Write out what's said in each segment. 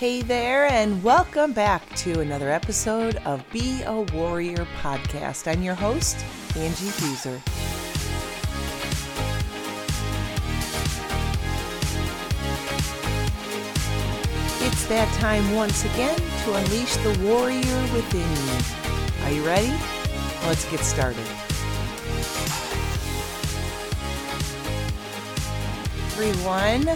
Hey there, and welcome back to another episode of Be a Warrior podcast. I'm your host, Angie Fuser. It's that time once again to unleash the warrior within you. Are you ready? Let's get started. Everyone,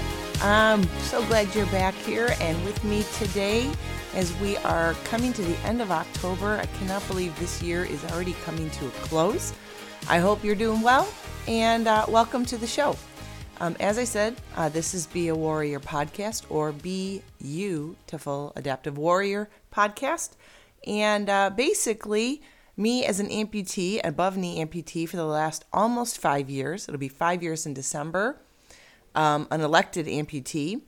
I'm so glad you're back here and with me today as we are coming to the end of October. I cannot believe this year is already coming to a close. I hope you're doing well and uh, welcome to the show. Um, as I said, uh, this is Be a Warrior podcast or Be Beautiful Adaptive Warrior podcast. And uh, basically, me as an amputee, above knee amputee for the last almost five years, it'll be five years in December um, an elected amputee,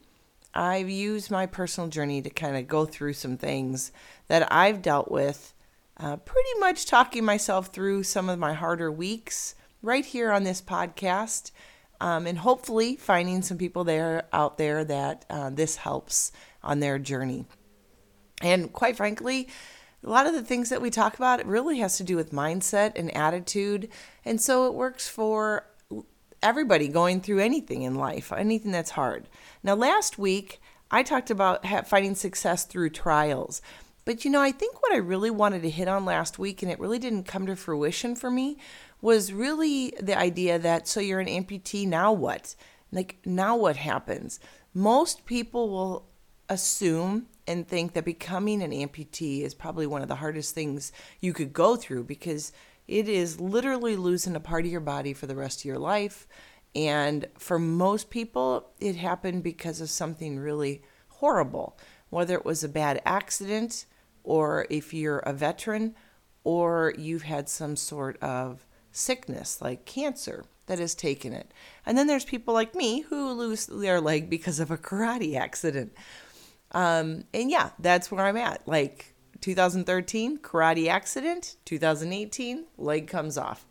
I've used my personal journey to kind of go through some things that I've dealt with, uh, pretty much talking myself through some of my harder weeks right here on this podcast. Um, and hopefully finding some people there out there that uh, this helps on their journey. And quite frankly, a lot of the things that we talk about it really has to do with mindset and attitude. And so it works for everybody going through anything in life, anything that's hard. Now, last week, I talked about finding success through trials. But you know, I think what I really wanted to hit on last week, and it really didn't come to fruition for me, was really the idea that so you're an amputee, now what? Like, now what happens? Most people will assume and think that becoming an amputee is probably one of the hardest things you could go through because it is literally losing a part of your body for the rest of your life. And for most people, it happened because of something really horrible, whether it was a bad accident, or if you're a veteran, or you've had some sort of sickness like cancer that has taken it. And then there's people like me who lose their leg because of a karate accident. Um, and yeah, that's where I'm at. Like, 2013, karate accident. 2018, leg comes off.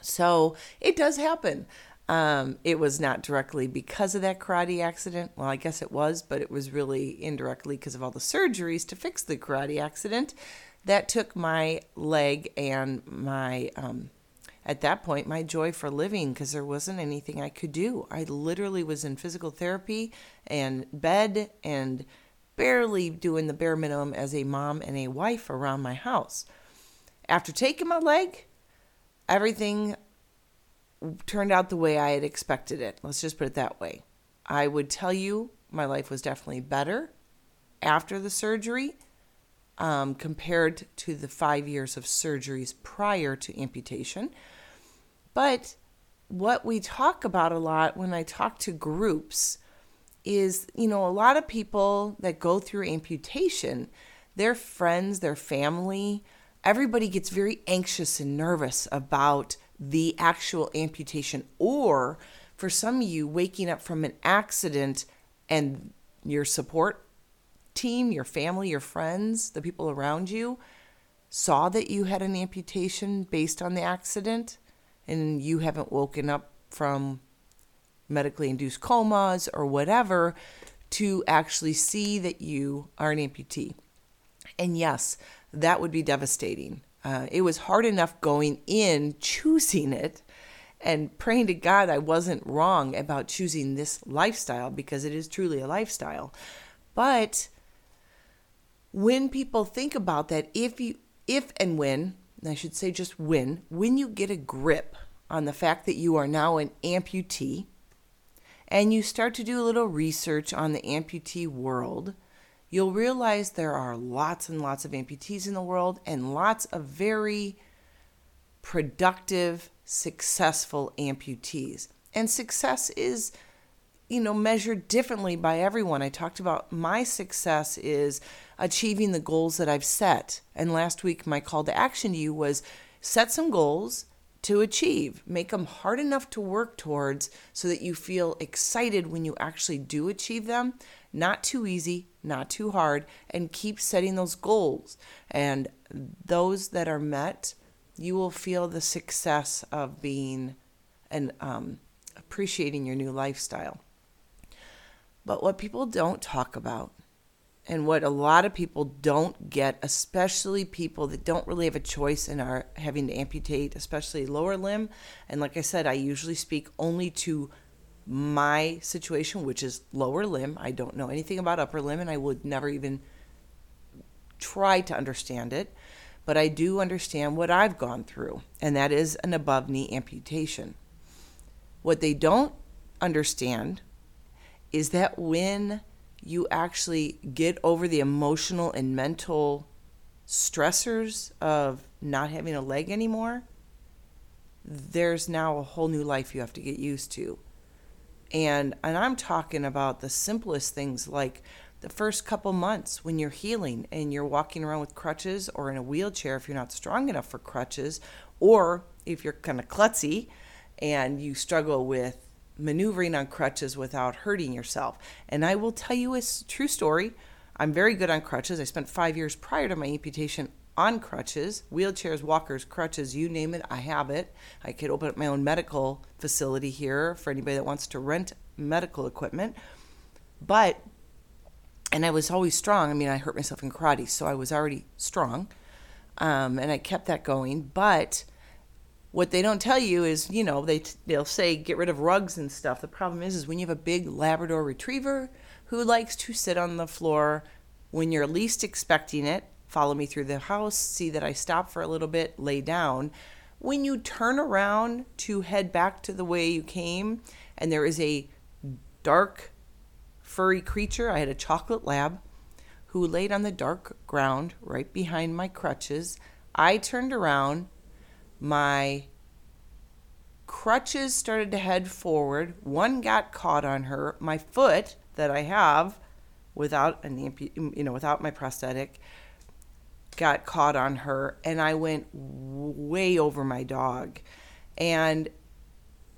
So it does happen. Um, it was not directly because of that karate accident. Well, I guess it was, but it was really indirectly because of all the surgeries to fix the karate accident that took my leg and my, um, at that point, my joy for living because there wasn't anything I could do. I literally was in physical therapy and bed and barely doing the bare minimum as a mom and a wife around my house. After taking my leg, everything turned out the way I had expected it. Let's just put it that way. I would tell you my life was definitely better after the surgery um, compared to the five years of surgeries prior to amputation. But what we talk about a lot when I talk to groups is, you know, a lot of people that go through amputation, their friends, their family, everybody gets very anxious and nervous about the actual amputation. Or for some of you, waking up from an accident and your support team, your family, your friends, the people around you saw that you had an amputation based on the accident and you haven't woken up from medically induced comas or whatever to actually see that you are an amputee. And yes, that would be devastating. Uh, it was hard enough going in, choosing it, and praying to God I wasn't wrong about choosing this lifestyle because it is truly a lifestyle. But when people think about that, if you, if and when, I should say just when, when you get a grip on the fact that you are now an amputee, and you start to do a little research on the amputee world, you'll realize there are lots and lots of amputees in the world and lots of very productive, successful amputees. And success is, you know, measured differently by everyone. I talked about my success is achieving the goals that I've set. And last week, my call to action to you was set some goals to achieve. Make them hard enough to work towards so that you feel excited when you actually do achieve them. Not too easy, not too hard, and keep setting those goals. And those that are met, you will feel the success of being and um, appreciating your new lifestyle. But what people don't talk about and what a lot of people don't get, especially people that don't really have a choice and are having to amputate, especially lower limb. And like I said, I usually speak only to my situation, which is lower limb. I don't know anything about upper limb, and I would never even try to understand it. But I do understand what I've gone through, and that is an above knee amputation. What they don't understand is that when you actually get over the emotional and mental stressors of not having a leg anymore, there's now a whole new life you have to get used to. And and I'm talking about the simplest things like the first couple months when you're healing and you're walking around with crutches or in a wheelchair if you're not strong enough for crutches or if you're kind of klutzy and you struggle with maneuvering on crutches without hurting yourself. And I will tell you a true story. I'm very good on crutches. I spent five years prior to my amputation on crutches, wheelchairs, walkers, crutches, you name it, I have it. I could open up my own medical facility here for anybody that wants to rent medical equipment. But, and I was always strong. I mean, I hurt myself in karate, so I was already strong. Um, and I kept that going. But what they don't tell you is, you know, they they'll say get rid of rugs and stuff. The problem is, is when you have a big Labrador Retriever who likes to sit on the floor when you're least expecting it. Follow me through the house, see that I stop for a little bit, lay down. When you turn around to head back to the way you came, and there is a dark, furry creature, I had a chocolate lab who laid on the dark ground right behind my crutches. I turned around my crutches started to head forward. One got caught on her. My foot that I have without an you know without my prosthetic got caught on her and I went way over my dog. And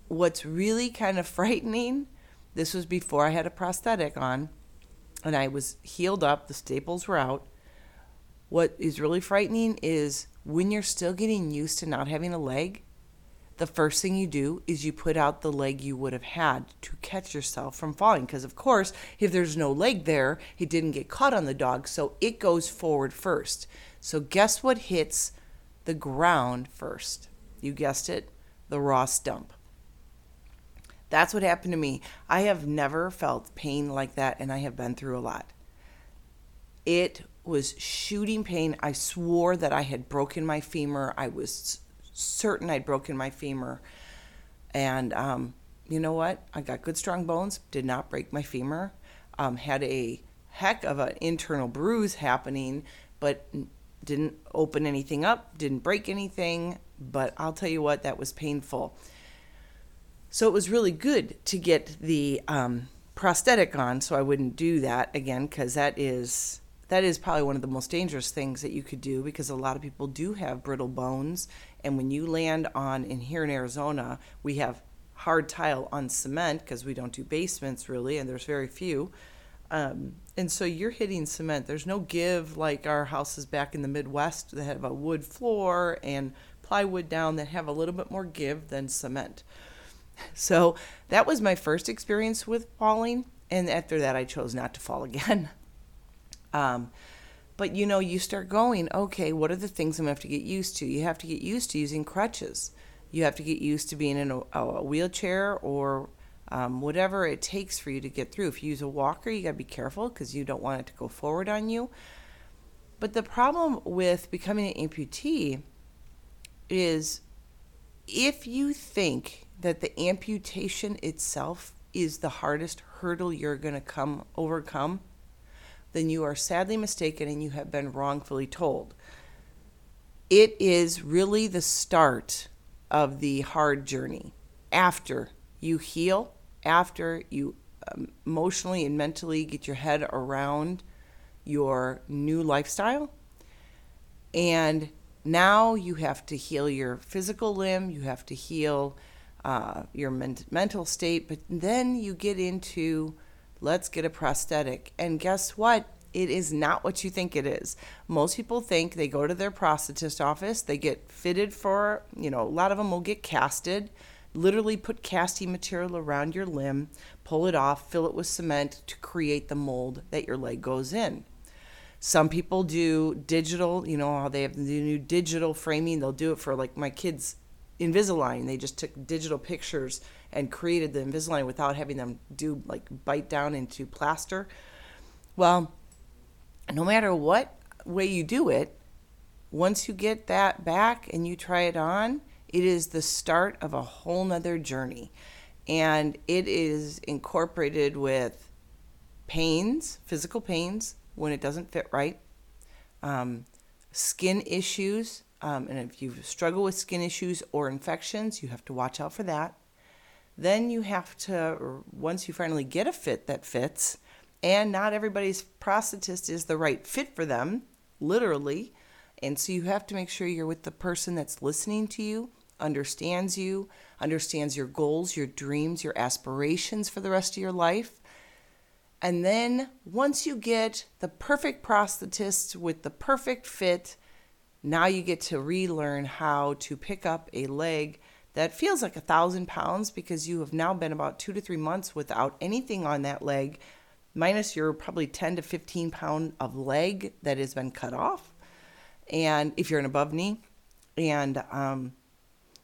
what's really kind of frightening, this was before I had a prosthetic on and I was healed up, the staples were out. What is really frightening is when you're still getting used to not having a leg, the first thing you do is you put out the leg you would have had to catch yourself from falling. Because, of course, if there's no leg there, it didn't get caught on the dog, so it goes forward first. So, guess what hits the ground first? You guessed it, the raw stump. That's what happened to me. I have never felt pain like that, and I have been through a lot. It was shooting pain. I swore that I had broken my femur. I was certain I'd broken my femur. And um, you know what? I got good, strong bones, did not break my femur. Um, had a heck of an internal bruise happening, but didn't open anything up, didn't break anything. But I'll tell you what, that was painful. So it was really good to get the um, prosthetic on so I wouldn't do that again because that is that is probably one of the most dangerous things that you could do because a lot of people do have brittle bones. And when you land on, in here in Arizona, we have hard tile on cement because we don't do basements really, and there's very few. Um, and so you're hitting cement. There's no give like our houses back in the Midwest that have a wood floor and plywood down that have a little bit more give than cement. So that was my first experience with falling. And after that, I chose not to fall again. Um, but you know, you start going, okay, what are the things I'm gonna have to get used to? You have to get used to using crutches. You have to get used to being in a, a wheelchair or um, whatever it takes for you to get through. If you use a walker, you gotta be careful because you don't want it to go forward on you. But the problem with becoming an amputee is if you think that the amputation itself is the hardest hurdle you're going to come overcome then you are sadly mistaken and you have been wrongfully told. It is really the start of the hard journey. After you heal, after you um, emotionally and mentally get your head around your new lifestyle, and now you have to heal your physical limb, you have to heal uh, your men- mental state, but then you get into let's get a prosthetic. And guess what? It is not what you think it is. Most people think they go to their prosthetist office, they get fitted for, you know, a lot of them will get casted, literally put casting material around your limb, pull it off, fill it with cement to create the mold that your leg goes in. Some people do digital, you know how they have the new digital framing. They'll do it for like my kids' Invisalign. They just took digital pictures and created the Invisalign without having them do like bite down into plaster. Well, no matter what way you do it, once you get that back and you try it on, it is the start of a whole nother journey. And it is incorporated with pains, physical pains when it doesn't fit right, um, skin issues. Um, and if you struggle with skin issues or infections, you have to watch out for that. Then you have to, once you finally get a fit that fits, and not everybody's prosthetist is the right fit for them, literally. And so you have to make sure you're with the person that's listening to you, understands you, understands your goals, your dreams, your aspirations for the rest of your life. And then once you get the perfect prosthetist with the perfect fit, now you get to relearn how to pick up a leg that feels like a thousand pounds because you have now been about two to three months without anything on that leg, minus your probably 10 to 15 pound of leg that has been cut off. And if you're an above knee, and um,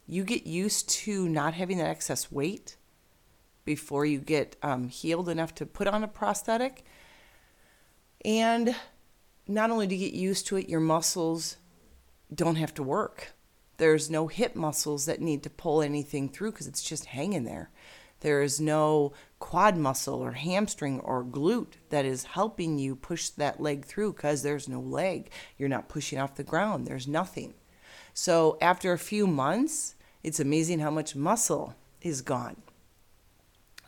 you get used to not having that excess weight before you get um, healed enough to put on a prosthetic. And not only do you get used to it, your muscles don't have to work there's no hip muscles that need to pull anything through because it's just hanging there. There is no quad muscle or hamstring or glute that is helping you push that leg through because there's no leg. You're not pushing off the ground. There's nothing. So after a few months, it's amazing how much muscle is gone.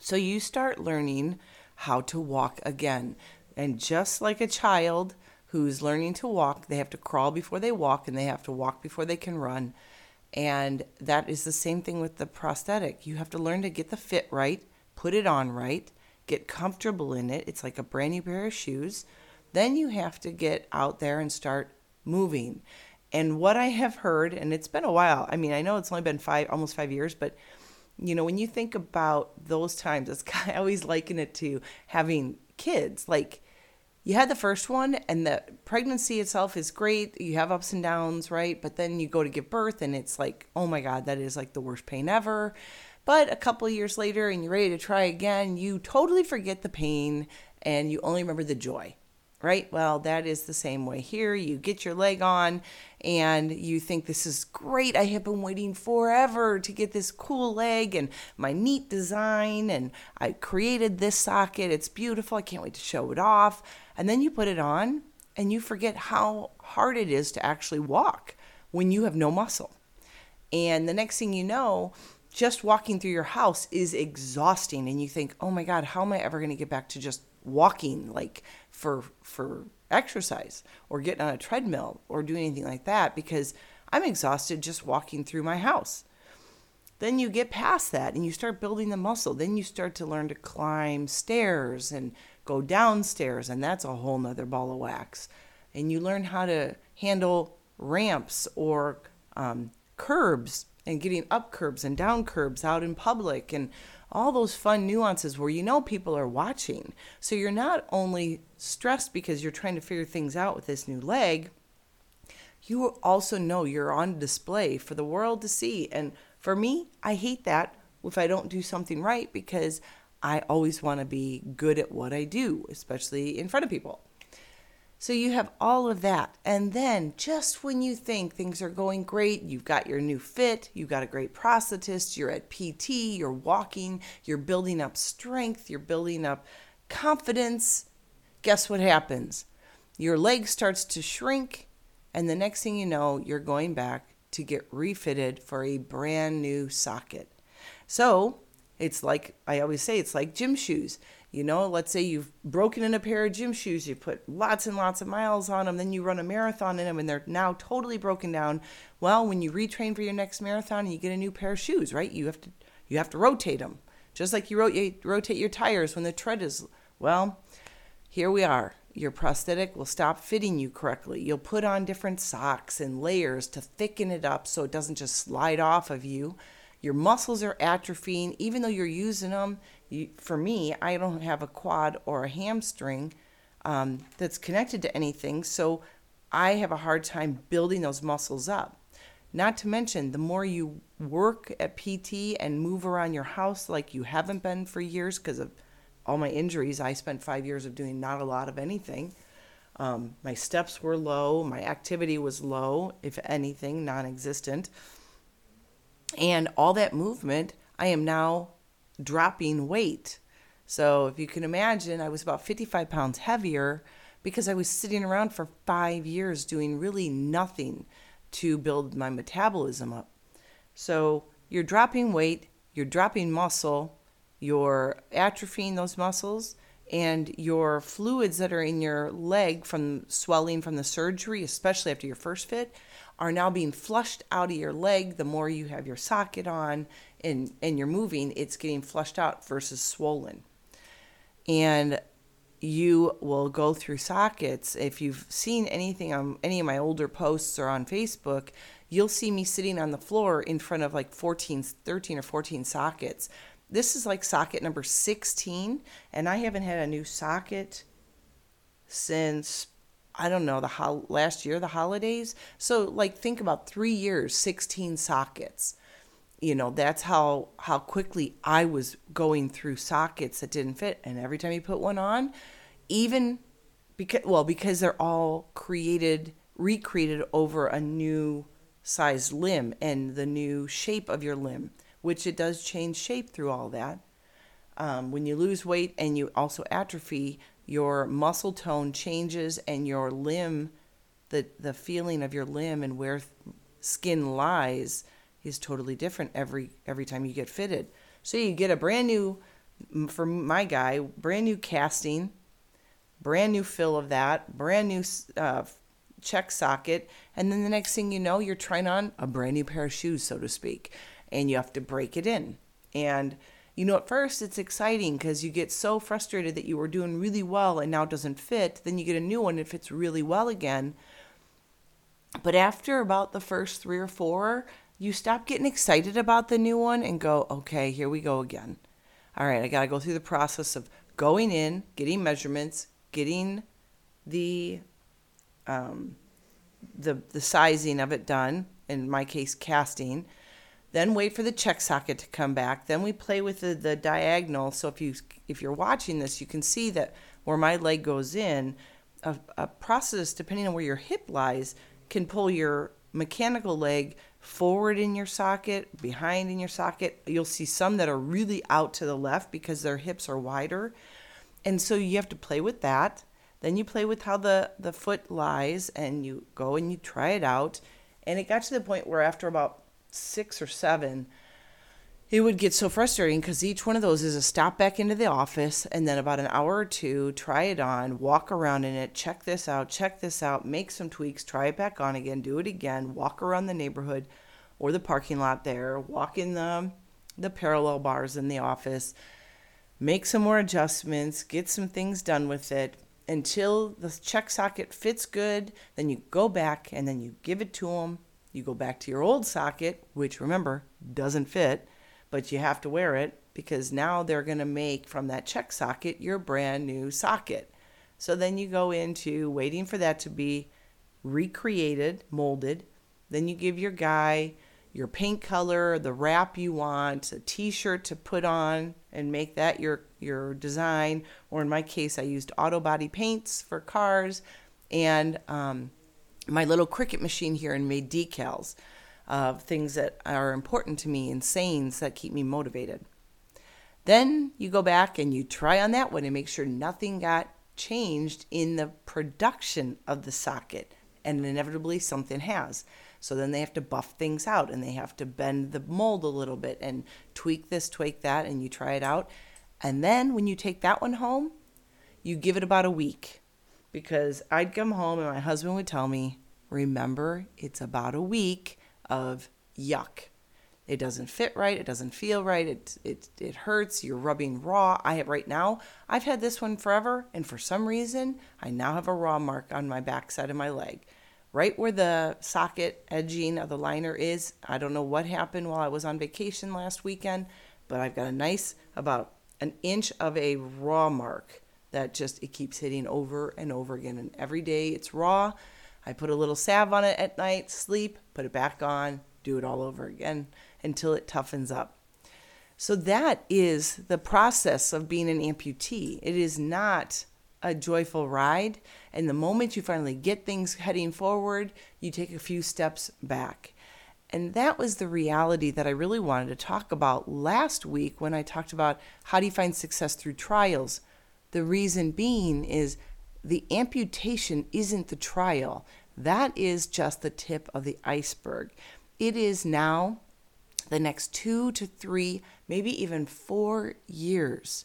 So you start learning how to walk again. And just like a child, who's learning to walk. They have to crawl before they walk, and they have to walk before they can run. And that is the same thing with the prosthetic. You have to learn to get the fit right, put it on right, get comfortable in it. It's like a brand new pair of shoes. Then you have to get out there and start moving. And what I have heard, and it's been a while, I mean, I know it's only been five, almost five years, but you know, when you think about those times, it's, I always liken it to having kids. Like, you had the first one and the pregnancy itself is great. You have ups and downs right? But then you go to give birth and it's like oh my god that is like the worst pain ever. But a couple of years later and you're ready to try again you totally forget the pain and you only remember the joy right? Well, that is the same way here. You get your leg on and you think this is great. I have been waiting forever to get this cool leg and my neat design and I created this socket. It's beautiful. I can't wait to show it off. And then you put it on and you forget how hard it is to actually walk when you have no muscle. And the next thing you know, just walking through your house is exhausting and you think, "Oh my god, how am I ever going to get back to just walking like for for exercise or getting on a treadmill or doing anything like that because I'm exhausted just walking through my house. Then you get past that and you start building the muscle. Then you start to learn to climb stairs and go downstairs, and that's a whole nother ball of wax. And you learn how to handle ramps or um, curbs and getting up curbs and down curbs out in public and all those fun nuances where you know people are watching. So you're not only stressed because you're trying to figure things out with this new leg, you also know you're on display for the world to see. And for me, I hate that if I don't do something right because I always want to be good at what I do, especially in front of people. So you have all of that. And then just when you think things are going great, you've got your new fit, you've got a great prosthetist, you're at PT, you're walking, you're building up strength, you're building up confidence. Guess what happens? Your leg starts to shrink, and the next thing you know, you're going back to get refitted for a brand new socket. So it's like I always say, it's like gym shoes. You know, let's say you've broken in a pair of gym shoes, you put lots and lots of miles on them, then you run a marathon in them and they're now totally broken down. Well, when you retrain for your next marathon and you get a new pair of shoes, right? You have to you have to rotate them. Just like you rotate your tires when the tread is well, here we are. Your prosthetic will stop fitting you correctly. You'll put on different socks and layers to thicken it up so it doesn't just slide off of you. Your muscles are atrophying, even though you're using them for me, I don't have a quad or a hamstring um, that's connected to anything. So I have a hard time building those muscles up. Not to mention, the more you work at PT and move around your house like you haven't been for years because of all my injuries, I spent five years of doing not a lot of anything. Um, my steps were low, my activity was low, if anything, non existent. And all that movement, I am now dropping weight. So if you can imagine, I was about 55 pounds heavier because I was sitting around for five years doing really nothing to build my metabolism up. So you're dropping weight, you're dropping muscle, you're atrophying those muscles, and your fluids that are in your leg from swelling from the surgery, especially after your first fit, are now being flushed out of your leg. The more you have your socket on and, and you're moving, it's getting flushed out versus swollen. And you will go through sockets. If you've seen anything on any of my older posts or on Facebook, you'll see me sitting on the floor in front of like 14, 13 or 14 sockets. This is like socket number 16, and I haven't had a new socket since I don't know the ho- last year, the holidays. So like think about three years, 16 sockets. You know that's how how quickly i was going through sockets that didn't fit. And every time you put one on even because well because they're all created recreated over a new size limb and the new shape of your limb which it does change shape through all that. Um, when you lose weight and you also atrophy your muscle tone changes and your limb the the feeling of your limb and where skin lies is totally different every every time you get fitted. So you get a brand new for my guy, brand new casting, brand new fill of that, brand new uh, check socket, and then the next thing you know, you're trying on a brand new pair of shoes, so to speak, and you have to break it in. And you know, at first it's exciting because you get so frustrated that you were doing really well and now it doesn't fit. Then you get a new one, it fits really well again. But after about the first three or four, you stop getting excited about the new one and go, okay, here we go again. All right, I got to go through the process of going in, getting measurements, getting the um, the the sizing of it done. In my case, casting. Then wait for the check socket to come back. Then we play with the, the diagonal. So if you if you're watching this, you can see that where my leg goes in, a, a process depending on where your hip lies can pull your mechanical leg forward in your socket, behind in your socket. You'll see some that are really out to the left because their hips are wider. And so you have to play with that. Then you play with how the, the foot lies and you go and you try it out. And it got to the point where after about six or seven, it would get so frustrating because each one of those is a stop back into the office and then about an hour or two, try it on, walk around in it, check this out, check this out, make some tweaks, try it back on again, do it again, walk around the neighborhood or the parking lot there, walk in the the parallel bars in the office, make some more adjustments, get some things done with it until the check socket fits good, then you go back and then you give it to them. You go back to your old socket, which remember doesn't fit but you have to wear it because now they're going to make from that check socket your brand new socket. So then you go into waiting for that to be recreated, molded. Then you give your guy your paint color, the wrap you want, a t-shirt to put on and make that your your design. Or in my case, I used auto body paints for cars and um, my little Cricut machine here and made decals of things that are important to me and sayings that keep me motivated. Then you go back and you try on that one and make sure nothing got changed in the production of the socket. And inevitably something has. So then they have to buff things out and they have to bend the mold a little bit and tweak this, tweak that, and you try it out. And then when you take that one home, you give it about a week. Because I'd come home and my husband would tell me, remember, it's about a week of yuck. It doesn't fit right. It doesn't feel right. It, it, it hurts. You're rubbing raw. I have right now, I've had this one forever. And for some reason, I now have a raw mark on my backside of my leg. Right where the socket edging of the liner is. I don't know what happened while I was on vacation last weekend, but I've got a nice, about an inch of a raw mark that just it keeps hitting over and over again. And every day it's raw. I put a little salve on it at night, sleep, put it back on, do it all over again until it toughens up. So that is the process of being an amputee. It is not a joyful ride. And the moment you finally get things heading forward, you take a few steps back. And that was the reality that I really wanted to talk about last week when I talked about how do you find success through trials. The reason being is the amputation isn't the trial, that is just the tip of the iceberg. It is now the next two to three, maybe even four years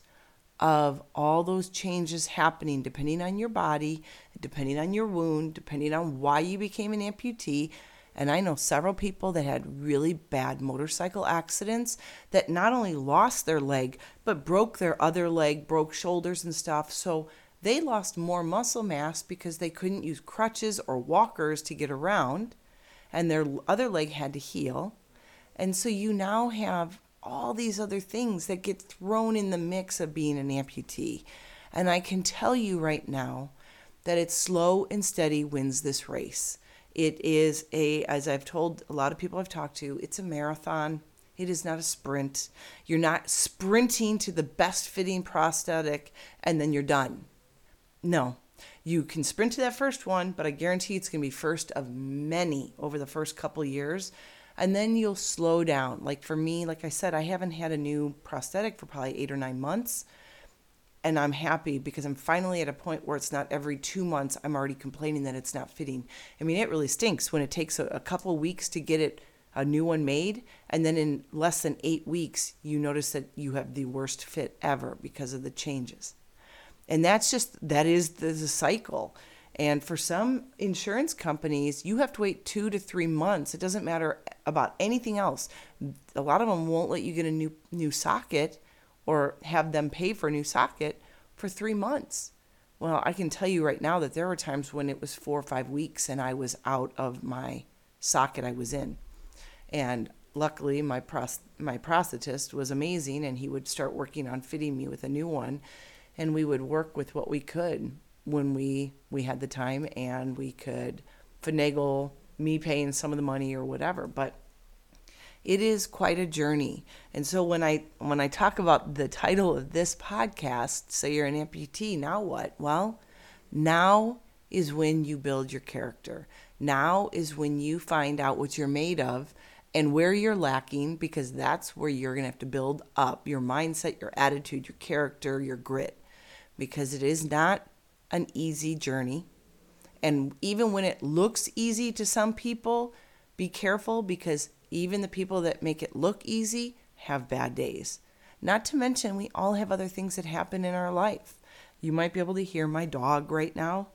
of all those changes happening depending on your body, depending on your wound, depending on why you became an amputee. And I know several people that had really bad motorcycle accidents that not only lost their leg, but broke their other leg, broke shoulders and stuff. So they lost more muscle mass because they couldn't use crutches or walkers to get around, and their other leg had to heal. And so you now have all these other things that get thrown in the mix of being an amputee. And I can tell you right now that it's slow and steady wins this race. It is a, as I've told a lot of people I've talked to, it's a marathon. It is not a sprint. You're not sprinting to the best fitting prosthetic and then you're done. No, you can sprint to that first one, but I guarantee it's going to be first of many over the first couple years and then you'll slow down. Like for me, like I said, I haven't had a new prosthetic for probably eight or nine months. And I'm happy because I'm finally at a point where it's not every two months I'm already complaining that it's not fitting. I mean, it really stinks when it takes a, a couple weeks to get it a new one made, and then in less than eight weeks you notice that you have the worst fit ever because of the changes. And that's just that is the, the cycle. And for some insurance companies, you have to wait two to three months. It doesn't matter about anything else. A lot of them won't let you get a new new socket or have them pay for a new socket for three months. Well, I can tell you right now that there were times when it was four or five weeks and I was out of my socket I was in. And luckily, my pros- my prosthetist was amazing, and he would start working on fitting me with a new one, and we would work with what we could when we we had the time and we could finagle me paying some of the money or whatever but it is quite a journey. And so when i when i talk about the title of this podcast say you're an amputee now what? Well now is when you build your character. Now is when you find out what you're made of and where you're lacking because that's where you're going to have to build up your mindset your attitude your character your grit. Because it is not an easy journey. And even when it looks easy to some people, be careful because even the people that make it look easy have bad days. Not to mention, we all have other things that happen in our life. You might be able to hear my dog right now.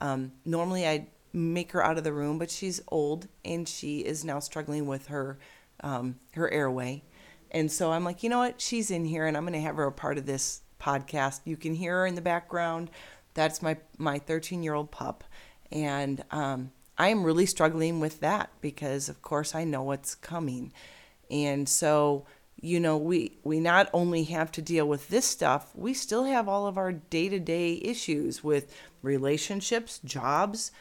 Um, normally, I'd make her out of the room, but she's old and she is now struggling with her um, her airway. And so I'm like, you know what? She's in here, and I'm going to have her a part of this podcast. You can hear her in the background. That's my my 13 year old pup, and um, I am really struggling with that because, of course, I know what's coming, and so you know we we not only have to deal with this stuff, we still have all of our day to day issues with relationships, jobs,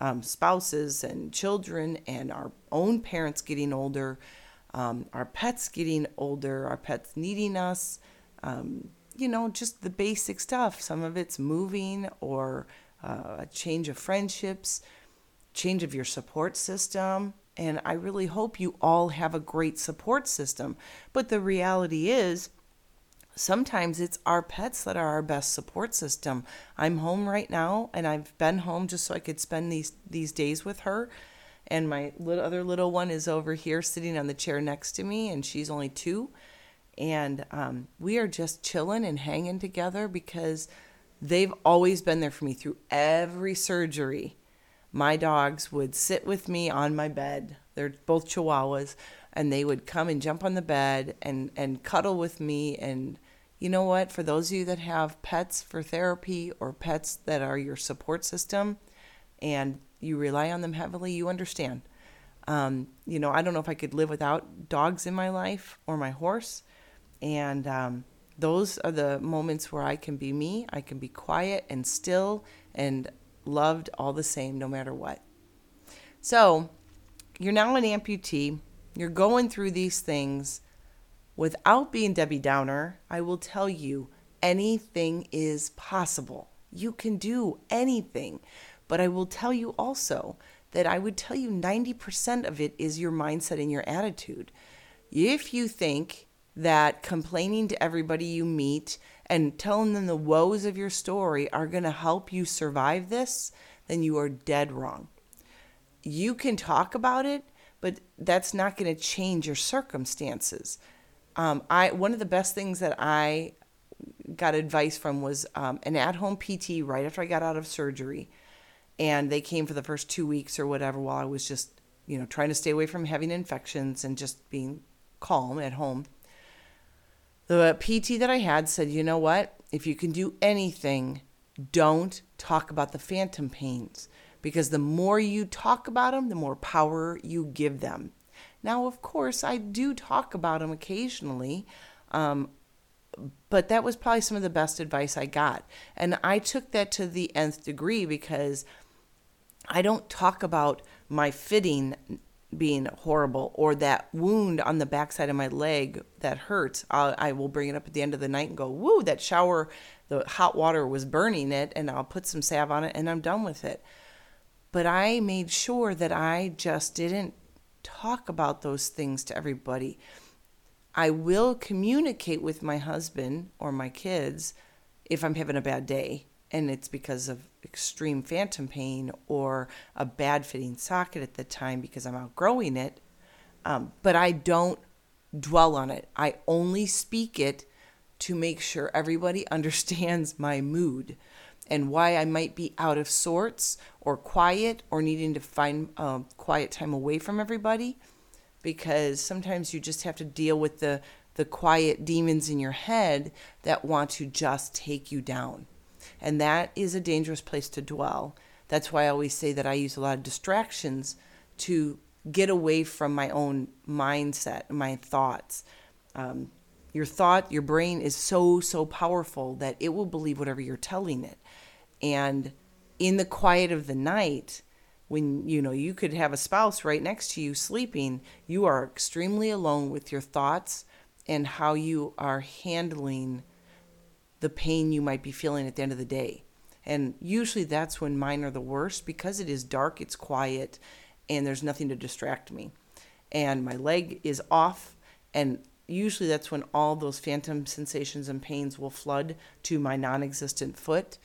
um, spouses, and children, and our own parents getting older. Um, our pets getting older, our pets needing us, um, you know, just the basic stuff. Some of it's moving or uh, a change of friendships, change of your support system. And I really hope you all have a great support system. But the reality is, sometimes it's our pets that are our best support system. I'm home right now, and I've been home just so I could spend these these days with her. And my little, other little one is over here sitting on the chair next to me, and she's only two and um, we are just chilling and hanging together because they've always been there for me through every surgery. My dogs would sit with me on my bed. They're both Chihuahuas, and they would come and jump on the bed and and cuddle with me. And you know what? For those of you that have pets for therapy or pets that are your support system, and you rely on them heavily, you understand. Um, you know, I don't know if I could live without dogs in my life or my horse and um, those are the moments where I can be me, I can be quiet and still and loved all the same, no matter what. So, you're now an amputee, you're going through these things. Without being Debbie Downer, I will tell you anything is possible. You can do anything. But I will tell you also that I would tell you 90% of it is your mindset and your attitude. If you think that complaining to everybody you meet and telling them the woes of your story are going to help you survive this, then you are dead wrong. You can talk about it, but that's not going to change your circumstances. Um, I one of the best things that I got advice from was um, an at-home PT right after I got out of surgery, and they came for the first two weeks or whatever while I was just you know trying to stay away from having infections and just being calm at home. The PT that I had said, you know what? If you can do anything, don't talk about the phantom pains because the more you talk about them, the more power you give them. Now, of course, I do talk about them occasionally, um, but that was probably some of the best advice I got. And I took that to the nth degree because I don't talk about my fitting being horrible or that wound on the backside of my leg that hurts. I'll, I will bring it up at the end of the night and go, woo, that shower, the hot water was burning it, and I'll put some salve on it and I'm done with it. But I made sure that I just didn't talk about those things to everybody. I will communicate with my husband or my kids if I'm having a bad day and it's because of extreme phantom pain or a bad fitting socket at the time because I'm outgrowing it. Um, but I don't dwell on it. I only speak it to make sure everybody understands my mood and why I might be out of sorts or quiet or needing to find uh, quiet time away from everybody. Because sometimes you just have to deal with the, the quiet demons in your head that want to just take you down. And that is a dangerous place to dwell. That's why I always say that I use a lot of distractions to get away from my own mindset, my thoughts. Um, your thought, your brain is so, so powerful that it will believe whatever you're telling it. And in the quiet of the night, when you know you could have a spouse right next to you sleeping, you are extremely alone with your thoughts and how you are handling the pain you might be feeling at the end of the day. And usually that's when mine are the worst because it is dark, it's quiet, and there's nothing to distract me. And my leg is off, and usually that's when all those phantom sensations and pains will flood to my non existent foot.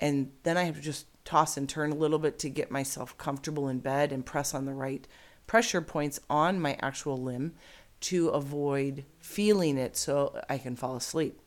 And then I have to just toss and turn a little bit to get myself comfortable in bed and press on the right pressure points on my actual limb to avoid feeling it so I can fall asleep.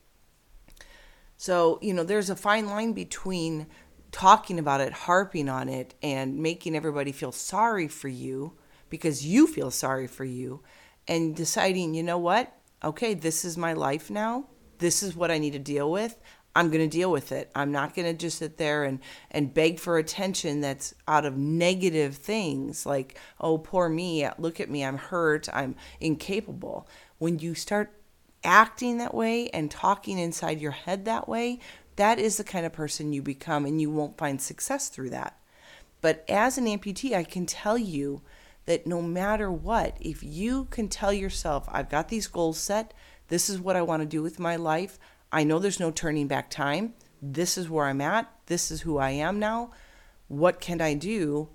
So, you know, there's a fine line between talking about it, harping on it, and making everybody feel sorry for you because you feel sorry for you, and deciding, you know what? Okay, this is my life now. This is what I need to deal with. I'm going to deal with it. I'm not going to just sit there and, and beg for attention that's out of negative things like, oh, poor me, look at me, I'm hurt, I'm incapable. When you start acting that way and talking inside your head that way, that is the kind of person you become, and you won't find success through that. But as an amputee, I can tell you that no matter what, if you can tell yourself, I've got these goals set, this is what I want to do with my life, I know there's no turning back time, this is where I'm at, this is who I am now, what can I do?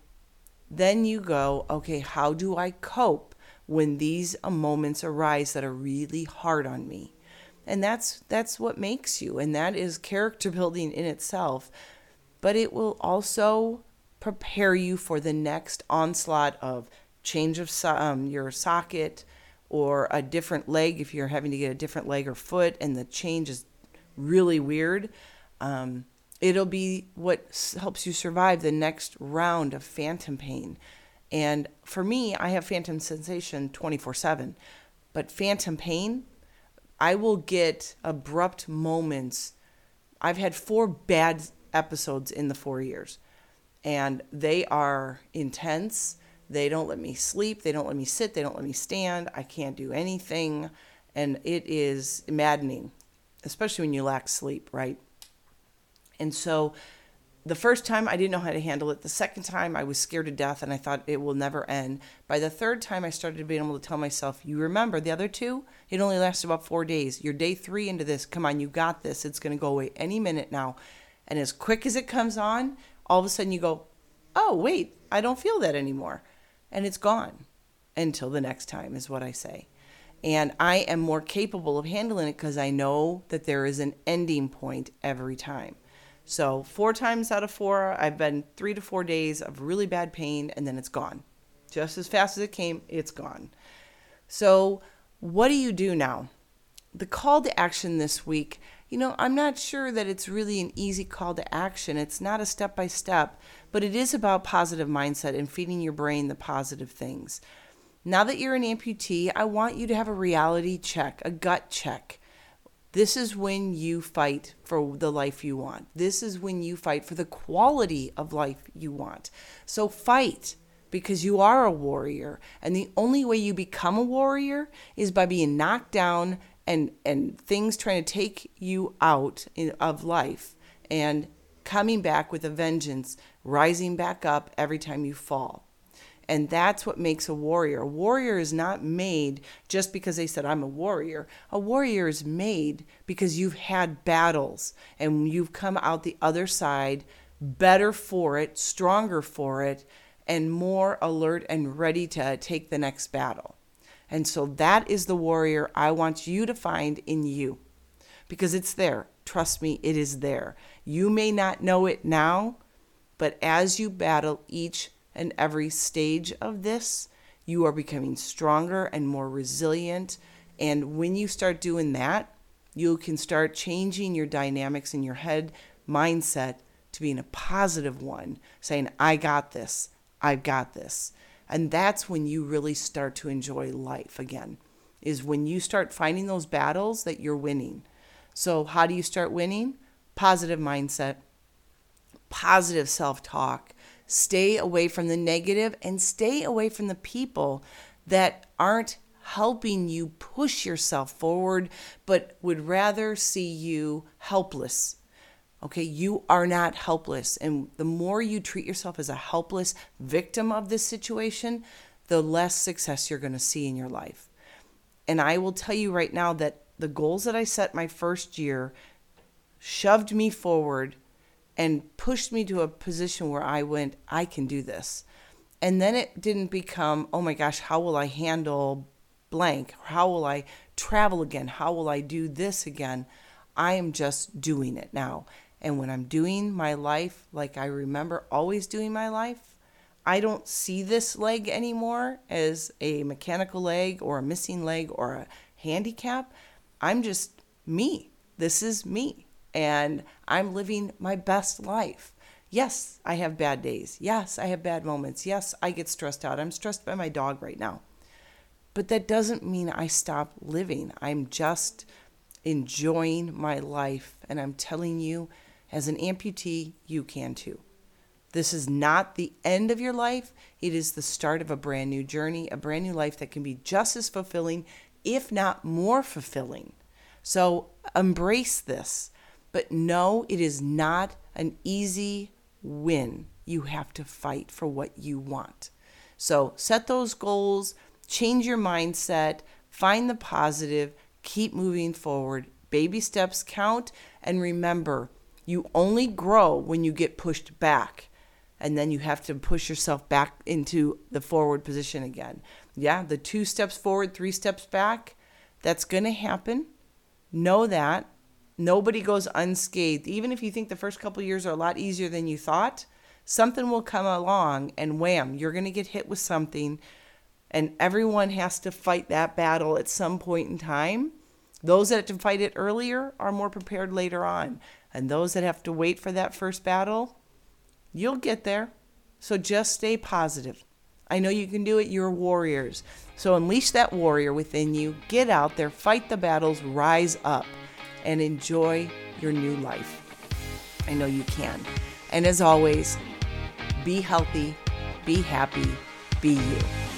Then you go, okay, how do I cope? When these uh, moments arise that are really hard on me. And that's that's what makes you and that is character building in itself. But it will also prepare you for the next onslaught of change of um, your socket or a different leg if you're having to get a different leg or foot and the change is really weird. Um, it'll be what helps you survive the next round of phantom pain. And for me, I have phantom sensation 24 7. But phantom pain, I will get abrupt moments. I've had four bad episodes in the four years, and they are intense. They don't let me sleep. They don't let me sit. They don't let me stand. I can't do anything. And it is maddening. especially when you lack sleep, right? And so the first time I didn't know how to handle it. The second time I was scared to death and I thought it will never end. By the third time I started being able to tell myself, you remember the other two? It only lasted about four days. You're day three into this. Come on, you got this. It's going to go away any minute now. And as quick as it comes on, all of a sudden you go, oh, wait, I don't feel that anymore. And it's gone until the next time, is what I say. And I am more capable of handling it because I know that there is an ending point every time. So, four times out of four, I've been three to four days of really bad pain, and then it's gone. Just as fast as it came, it's gone. So, what do you do now? The call to action this week, you know, I'm not sure that it's really an easy call to action. It's not a step by step, but it is about positive mindset and feeding your brain the positive things. Now that you're an amputee, I want you to have a reality check, a gut check. This is when you fight for the life you want. This is when you fight for the quality of life you want. So fight because you are a warrior. And the only way you become a warrior is by being knocked down and, and things trying to take you out in, of life and coming back with a vengeance, rising back up every time you fall. And that's what makes a warrior. A warrior is not made just because they said, I'm a warrior. A warrior is made because you've had battles and you've come out the other side better for it, stronger for it, and more alert and ready to take the next battle. And so that is the warrior I want you to find in you because it's there. Trust me, it is there. You may not know it now, but as you battle each and every stage of this, you are becoming stronger and more resilient. And when you start doing that, you can start changing your dynamics in your head mindset to being a positive one, saying, I got this, I've got this. And that's when you really start to enjoy life again, is when you start finding those battles that you're winning. So, how do you start winning? Positive mindset, positive self talk, Stay away from the negative and stay away from the people that aren't helping you push yourself forward, but would rather see you helpless. Okay, you are not helpless. And the more you treat yourself as a helpless victim of this situation, the less success you're going to see in your life. And I will tell you right now that the goals that I set my first year shoved me forward and pushed me to a position where I went, I can do this. And then it didn't become, oh my gosh, how will I handle blank? How will I travel again? How will I do this again? I am just doing it now. And when I'm doing my life like I remember always doing my life, I don't see this leg anymore as a mechanical leg or a missing leg or a handicap. I'm just me. This is me and I'm living my best life. Yes, I have bad days. Yes, I have bad moments. Yes, I get stressed out. I'm stressed by my dog right now. But that doesn't mean I stop living. I'm just enjoying my life. And I'm telling you, as an amputee, you can too. This is not the end of your life. It is the start of a brand new journey, a brand new life that can be just as fulfilling, if not more fulfilling. So embrace this. But no, it is not an easy win. You have to fight for what you want. So set those goals, change your mindset, find the positive, keep moving forward. Baby steps count. And remember, you only grow when you get pushed back. And then you have to push yourself back into the forward position again. Yeah, the two steps forward, three steps back, that's going to happen. Know that. Nobody goes unscathed. Even if you think the first couple years are a lot easier than you thought, something will come along and wham, you're going to get hit with something. And everyone has to fight that battle at some point in time. Those that have to fight it earlier are more prepared later on. And those that have to wait for that first battle, you'll get there. So just stay positive. I know you can do it. You're warriors. So unleash that warrior within you. Get out there, fight the battles, rise up and enjoy your new life. I know you can. And as always, be healthy, be happy, be you.